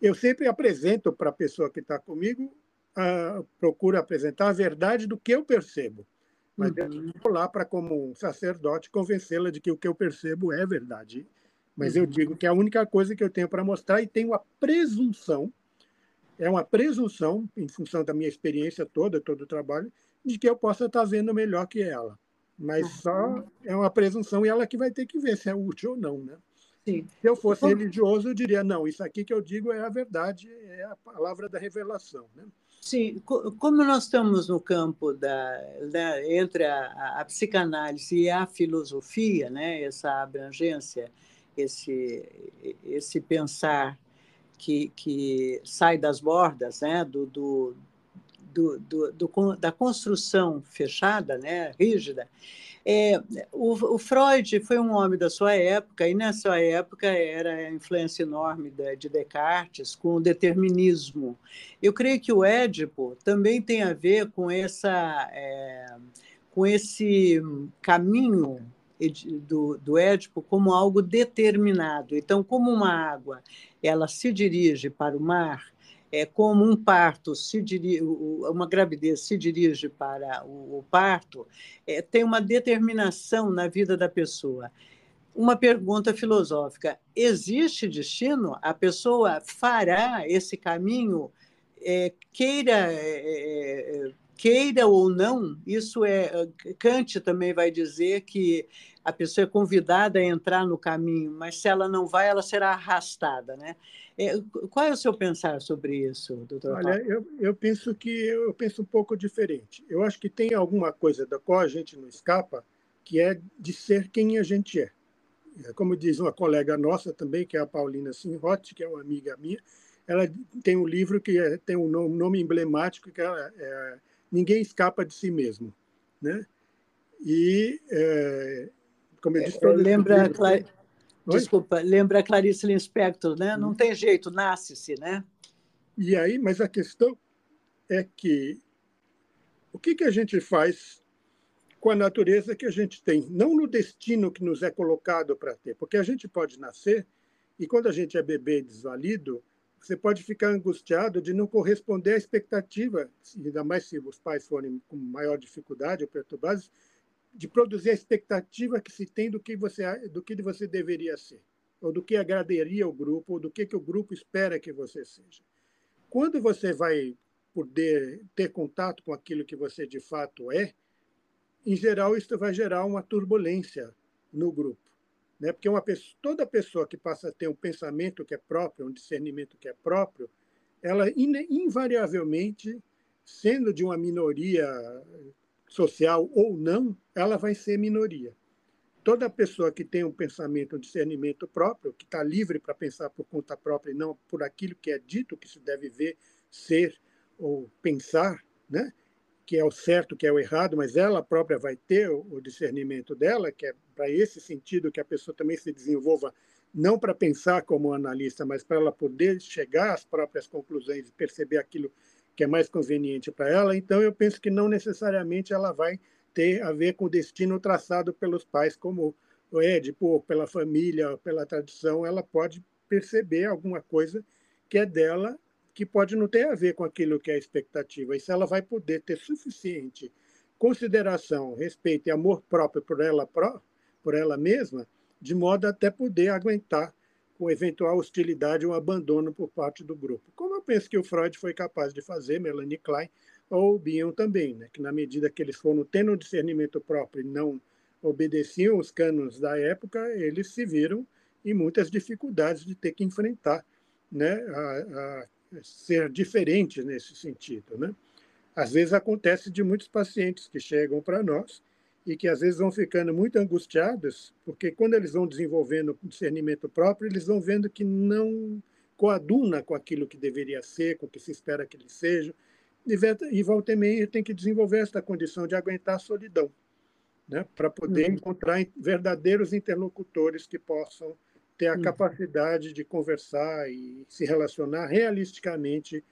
Eu sempre apresento para a pessoa que está comigo, uh, procuro apresentar a verdade do que eu percebo. Mas uhum. eu vou lá para, como um sacerdote, convencê-la de que o que eu percebo é verdade. Mas uhum. eu digo que a única coisa que eu tenho para mostrar e tenho a presunção, é uma presunção, em função da minha experiência toda, todo o trabalho, de que eu possa estar tá vendo melhor que ela. Mas só é uma presunção e ela que vai ter que ver se é útil ou não, né? Sim. Se eu fosse religioso, eu diria, não, isso aqui que eu digo é a verdade, é a palavra da revelação, né? Sim, como nós estamos no campo da, da entre a, a, psicanálise e a filosofia, né, essa abrangência, esse, esse pensar que, que sai das bordas né, do, do, do, do, do, da construção fechada, né, rígida, é, o, o, Freud foi um homem da sua época, e nessa época era a influência enorme de, de Descartes com o determinismo. Eu creio que o Édipo também tem a ver com, essa, é, com esse caminho do, do Édipo como algo determinado. Então, como uma água ela se dirige para o mar, é como um parto se dirige, uma gravidez se dirige para o, o parto, é, tem uma determinação na vida da pessoa. Uma pergunta filosófica: existe destino? A pessoa fará esse caminho, é, queira é, é queira ou não, isso é. Kant também vai dizer que a pessoa é convidada a entrar no caminho, mas se ela não vai, ela será arrastada, né? É, qual é o seu pensar sobre isso, doutor? Olha, eu, eu penso que eu penso um pouco diferente. Eu acho que tem alguma coisa da qual a gente não escapa, que é de ser quem a gente é. é como diz uma colega nossa também, que é a Paulina Sinrotti, que é uma amiga minha, ela tem um livro que é, tem um nome emblemático que é, é ninguém escapa de si mesmo, né? E é, como eu disse, é, lembra Cla... desculpa, lembra Clarice Lispector, né? Não hum. tem jeito, nasce-se, né? E aí, mas a questão é que o que que a gente faz com a natureza que a gente tem, não no destino que nos é colocado para ter, porque a gente pode nascer e quando a gente é bebê desvalido, você pode ficar angustiado de não corresponder à expectativa, ainda mais se os pais forem com maior dificuldade ou perturbados, de produzir a expectativa que se tem do que você do que você deveria ser, ou do que agradaria o grupo, ou do que, que o grupo espera que você seja. Quando você vai poder ter contato com aquilo que você de fato é, em geral isso vai gerar uma turbulência no grupo né? Porque uma pessoa, toda pessoa que passa a ter um pensamento que é próprio, um discernimento que é próprio, ela invariavelmente, sendo de uma minoria social ou não, ela vai ser minoria. Toda pessoa que tem um pensamento, um discernimento próprio, que está livre para pensar por conta própria e não por aquilo que é dito que se deve ver, ser ou pensar, né? Que é o certo, que é o errado, mas ela própria vai ter o discernimento dela, que é para esse sentido que a pessoa também se desenvolva, não para pensar como analista, mas para ela poder chegar às próprias conclusões e perceber aquilo que é mais conveniente para ela. Então, eu penso que não necessariamente ela vai ter a ver com o destino traçado pelos pais, como o Édipo, pela família, pela tradição, ela pode perceber alguma coisa que é dela que pode não ter a ver com aquilo que é a expectativa. E se ela vai poder ter suficiente consideração, respeito e amor próprio por ela, por ela mesma, de modo até poder aguentar com eventual hostilidade ou abandono por parte do grupo. Como eu penso que o Freud foi capaz de fazer, Melanie Klein ou Bion também, né? que na medida que eles foram tendo um discernimento próprio e não obedeciam os cânones da época, eles se viram em muitas dificuldades de ter que enfrentar né, a, a ser diferentes nesse sentido. Né? Às vezes acontece de muitos pacientes que chegam para nós e que às vezes vão ficando muito angustiados, porque quando eles vão desenvolvendo discernimento próprio, eles vão vendo que não coaduna com aquilo que deveria ser, com o que se espera que eles sejam, e volta e meia tem que desenvolver essa condição de aguentar a solidão, né? para poder uhum. encontrar verdadeiros interlocutores que possam ter a uhum. capacidade de conversar e se relacionar realisticamente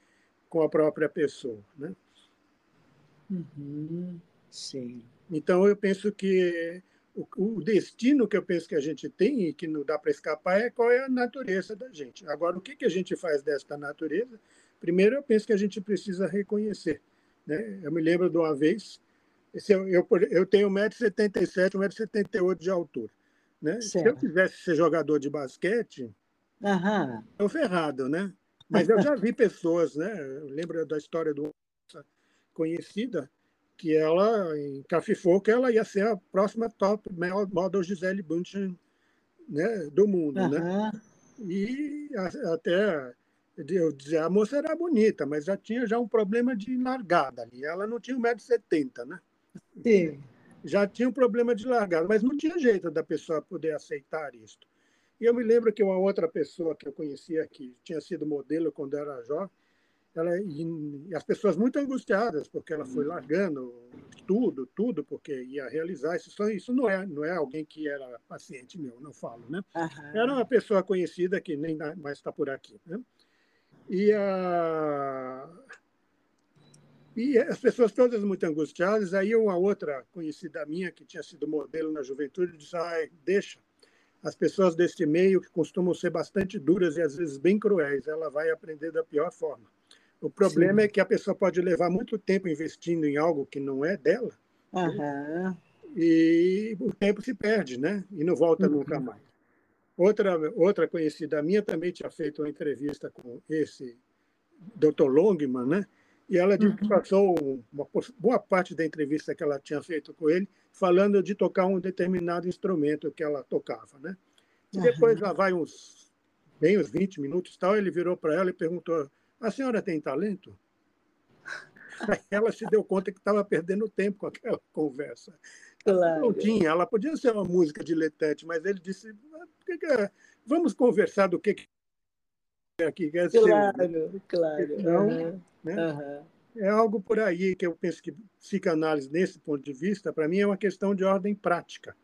com a própria pessoa. Né? Uhum. Sim. Então, eu penso que o, destino que eu penso que a gente tem e que não dá para escapar é qual é a natureza da gente. Agora, o que, que a gente faz desta natureza? Primeiro, eu penso que a gente precisa reconhecer. Né? Eu me lembro de uma vez, eu, eu, eu tenho 1,77m, 1,78m de altura. Né? Se eu quisesse ser jogador de basquete, uhum. eu ferrado, né? Mas eu já vi pessoas, né? Eu lembro da história do conhecida que ela encafifou que ela ia ser a próxima top model Gisele Bündchen né, do mundo, uhum. né? E até eu dizia, a moça era bonita, mas já tinha já um problema de largada ali. Ela não tinha 1,70m, né? Sim já tinha um problema de largada, mas não tinha jeito da pessoa poder aceitar isso. E eu me lembro que uma outra pessoa que eu conhecia, que tinha sido modelo quando era jovem, ela, e, as pessoas muito angustiadas, porque ela foi largando tudo, tudo, porque ia realizar isso. Isso não é, não é alguém que era paciente meu, não falo, né? Era uma pessoa conhecida que nem mais está por aqui. Né? E a e as pessoas todas muito angustiadas. Aí uma outra conhecida minha, que tinha sido modelo na juventude, disse, ah, deixa. As pessoas deste meio, que costumam ser bastante duras e às vezes bem cruéis, ela vai aprender da pior forma. O problema Sim. é que a pessoa pode levar muito tempo investindo em algo que não é dela, uhum. e o tempo se perde, né? E não volta uhum. nunca mais. Outra, outra conhecida minha também tinha feito uma entrevista com esse Dr. Longman, né? E ela disse que passou uma boa parte da entrevista que ela tinha feito com ele falando de tocar um determinado instrumento que ela tocava, né? E depois lá vai uns bem uns 20 minutos tal, ele virou para ela e perguntou: "A senhora tem talento?" Aí ela se deu conta que estava perdendo tempo com aquela conversa. Claro. Não tinha, ela podia ser uma música diletante, mas ele disse: é? vamos conversar do que aqui quer ser. Claro, claro. Então, uhum. Né? Uhum. É algo por aí que eu penso que psicanálise, nesse ponto de vista, para mim é uma questão de ordem prática,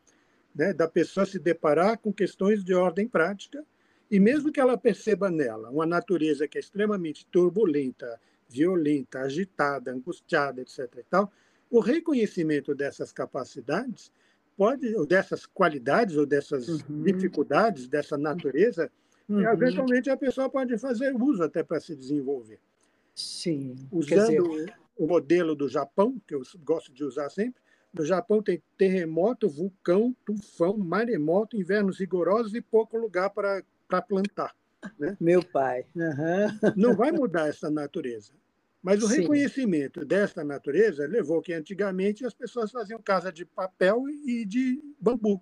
né? da pessoa se deparar com questões de ordem prática e mesmo que ela perceba nela uma natureza que é extremamente turbulenta, violenta, agitada, angustiada, etc. E tal, o reconhecimento dessas capacidades pode, ou dessas qualidades, ou dessas uhum. dificuldades dessa natureza, uhum. eventualmente a pessoa pode fazer uso até para se desenvolver. Sim. Usando dizer... o modelo do Japão, que eu gosto de usar sempre, no Japão tem terremoto, vulcão, tufão, maremoto, invernos rigorosos e pouco lugar para plantar. Né? Meu pai. Uhum. Não vai mudar essa natureza. Mas o Sim. reconhecimento desta natureza levou que antigamente as pessoas faziam casa de papel e de bambu.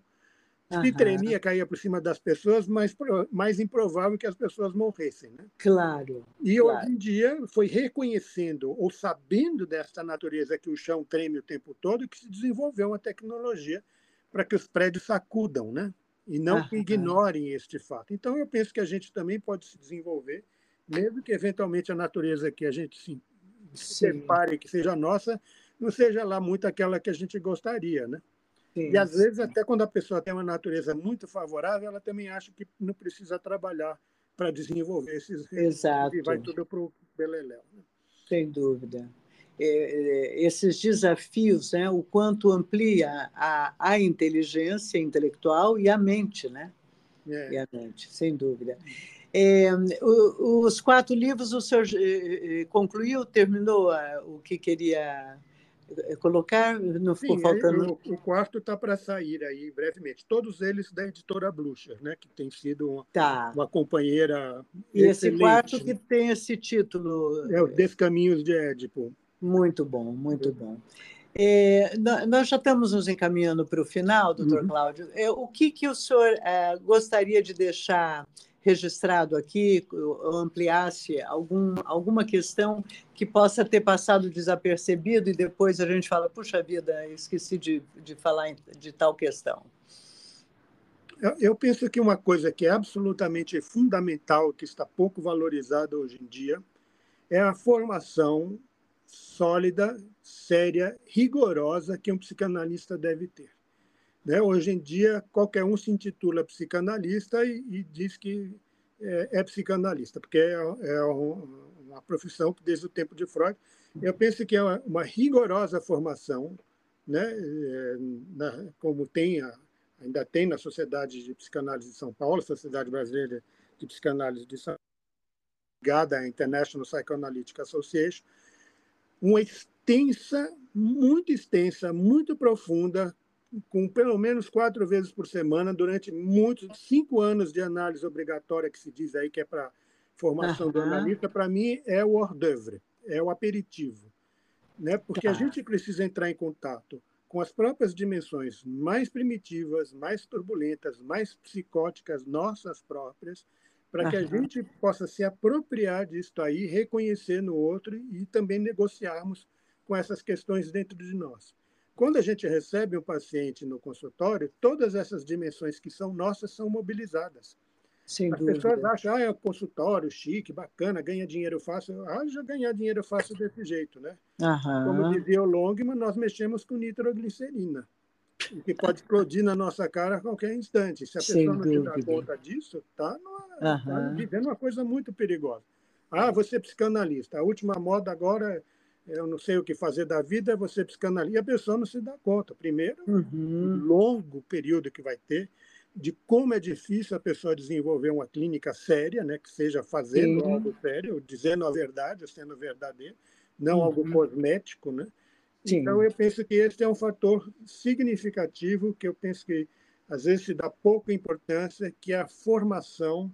Se tremia, caía por cima das pessoas, mas mais improvável que as pessoas morressem. Né? Claro. E claro. hoje em dia foi reconhecendo ou sabendo desta natureza que o chão treme o tempo todo que se desenvolveu uma tecnologia para que os prédios sacudam, né? E não ignorem este fato. Então eu penso que a gente também pode se desenvolver, mesmo que eventualmente a natureza que a gente se separe, que seja nossa, não seja lá muito aquela que a gente gostaria, né? Sim, e às vezes, até quando a pessoa tem uma natureza muito favorável, ela também acha que não precisa trabalhar para desenvolver esses Exato. e vai tudo para o beleléu. Né? Sem dúvida. É, é, esses desafios, né, o quanto amplia a, a inteligência intelectual e a mente, né? É. E a mente, sem dúvida. É, os quatro livros o senhor eh, concluiu, terminou o que queria colocar? Não ficou Sim, faltando? O, o quarto está para sair aí brevemente. Todos eles da editora Blucher, né, que tem sido uma, tá. uma companheira. E esse quarto que tem esse título. É o Descaminhos de Édipo. Muito bom, muito bom. É, nós já estamos nos encaminhando para o final, doutor uhum. Cláudio. É, o que, que o senhor é, gostaria de deixar registrado aqui, ampliasse algum, alguma questão que possa ter passado desapercebido e depois a gente fala, puxa vida, esqueci de, de falar de tal questão? Eu penso que uma coisa que é absolutamente fundamental, que está pouco valorizada hoje em dia, é a formação sólida, séria, rigorosa que um psicanalista deve ter. Né? Hoje em dia, qualquer um se intitula psicanalista e, e diz que é, é, psicanalista, porque é, é uma profissão que, desde o tempo de Freud, eu penso que é uma, uma rigorosa formação, né? É, na, como tem a, ainda tem na Sociedade de Psicanálise de São Paulo, Sociedade Brasileira de Psicanálise de São Paulo, ligada à International Psychoanalytic Association, uma extensa, muito extensa, muito profunda, com pelo menos quatro vezes por semana, durante muitos, cinco anos de análise obrigatória, que se diz aí que é para formação uhum. do analista, para mim é o hors d'oeuvre, é o aperitivo. Né? Porque tá. a gente precisa entrar em contato com as próprias dimensões mais primitivas, mais turbulentas, mais psicóticas, nossas próprias, para que a gente possa se apropriar disso aí, reconhecer no outro e também negociarmos com essas questões dentro de nós. Quando a gente recebe um paciente no consultório, todas essas dimensões que são nossas são mobilizadas. Sem As dúvida. pessoas acham, ah, é um consultório chique, bacana, ganha dinheiro fácil. Ah, já ganhar dinheiro fácil desse jeito, né? Uhum. Como dizia o Longman, nós mexemos com nitroglicerina, o que pode explodir na nossa cara a qualquer instante. Se a pessoa Sem não dúvida. dá conta disso, está uhum. tá vivendo uma coisa muito perigosa. Ah, você é psicanalista. A última moda agora é eu não sei o que fazer da vida, você psicanalista, e a pessoa não se dá conta. Primeiro, uhum. um longo período que vai ter de como é difícil a pessoa desenvolver uma clínica séria, né, que seja fazendo algo sério, dizendo a verdade, sendo verdadeiro, não uhum. algo cosmético, né? Sim. Então eu penso que esse é um fator significativo que eu penso que às vezes se dá pouca importância, que é a formação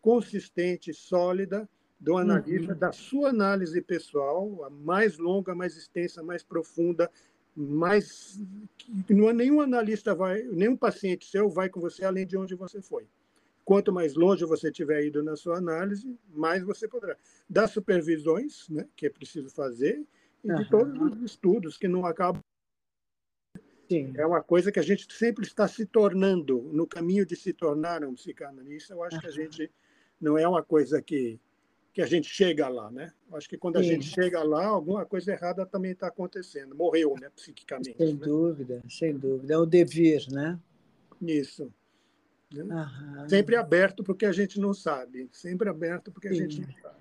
consistente, sólida do analista, uhum. da sua análise pessoal, a mais longa, mais extensa, mais profunda, mais não nenhum analista vai, nenhum paciente seu vai com você além de onde você foi. Quanto mais longe você tiver ido na sua análise, mais você poderá. Das supervisões, né, que é preciso fazer, e uhum. de todos os estudos que não acabam. Sim. É uma coisa que a gente sempre está se tornando, no caminho de se tornar um psicanalista. Eu acho uhum. que a gente não é uma coisa que que a gente chega lá, né? Acho que quando a Sim. gente chega lá, alguma coisa errada também está acontecendo. Morreu, né, psiquicamente. Sem né? dúvida, sem dúvida. É o devir, né? Isso. Né? Sempre aberto porque a gente não sabe. Sempre aberto porque Sim. a gente não sabe.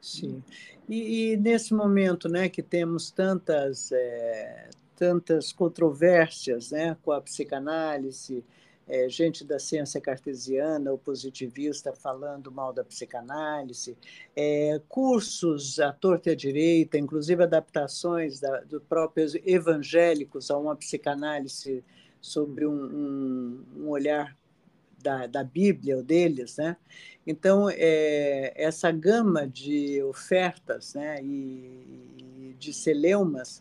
Sim. E, e, nesse momento, né, que temos tantas é, tantas controvérsias, né, com a psicanálise, é, gente da ciência cartesiana, o positivista falando mal da psicanálise, é, cursos à torta e à direita, inclusive adaptações da, do próprios evangélicos a uma psicanálise sobre um, um, um olhar da, da Bíblia ou deles, né? Então é, essa gama de ofertas, né, e, e de celeumas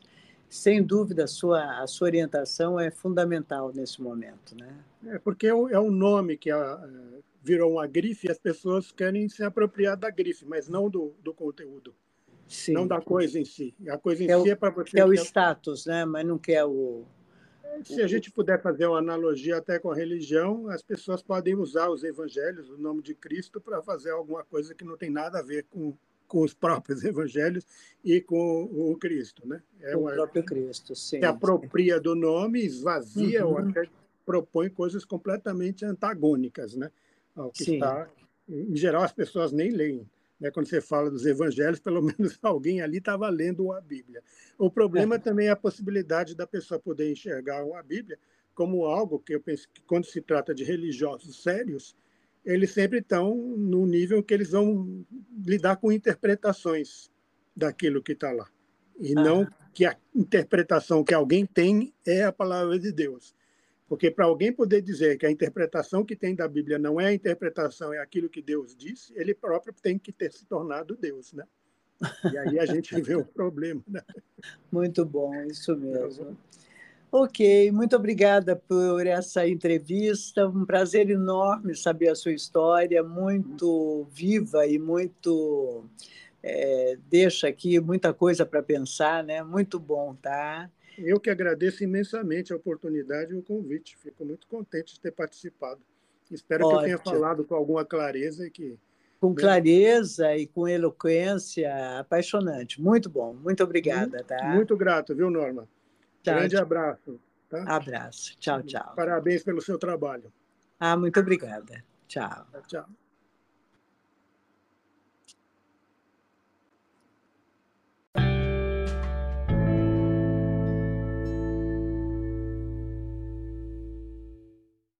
sem dúvida, a sua, a sua orientação é fundamental nesse momento. Né? É porque é, é um nome que a, virou uma grife e as pessoas querem se apropriar da grife, mas não do, do conteúdo. Sim. Não da coisa em si. A coisa em é si é para você. É o status, né? mas não quer o. Se a gente puder fazer uma analogia até com a religião, as pessoas podem usar os evangelhos, o nome de Cristo, para fazer alguma coisa que não tem nada a ver com, com os próprios evangelhos e com o Cristo, né? É o próprio Cristo, sim. Se apropria do nome, esvazia uhum. ou até propõe coisas completamente antagônicas, né? Ao que sim. está. Em geral, as pessoas nem leem. Né? Quando você fala dos evangelhos, pelo menos alguém ali estava lendo a Bíblia. O problema é. também é a possibilidade da pessoa poder enxergar a Bíblia como algo que eu penso que, quando se trata de religiosos sérios, eles sempre estão no nível que eles vão lidar com interpretações daquilo que está lá. E ah. não que a interpretação que alguém tem é a palavra de Deus. Porque para alguém poder dizer que a interpretação que tem da Bíblia não é a interpretação, é aquilo que Deus disse, ele próprio tem que ter se tornado Deus, né? E aí a gente vê o problema, né? Muito bom, isso mesmo. Ok, muito obrigada por essa entrevista. Um prazer enorme saber a sua história, muito viva e muito. É, deixa aqui muita coisa para pensar, né? Muito bom, tá? Eu que agradeço imensamente a oportunidade e o convite. Fico muito contente de ter participado. Espero Ótimo. que eu tenha falado com alguma clareza e que. Com clareza e com eloquência apaixonante. Muito bom. Muito obrigada, muito, tá? Muito grato, viu, Norma? Tchau, Grande tchau. abraço. Tá? Abraço. Tchau, tchau. Parabéns pelo seu trabalho. Ah, muito obrigada. Tchau. Tchau.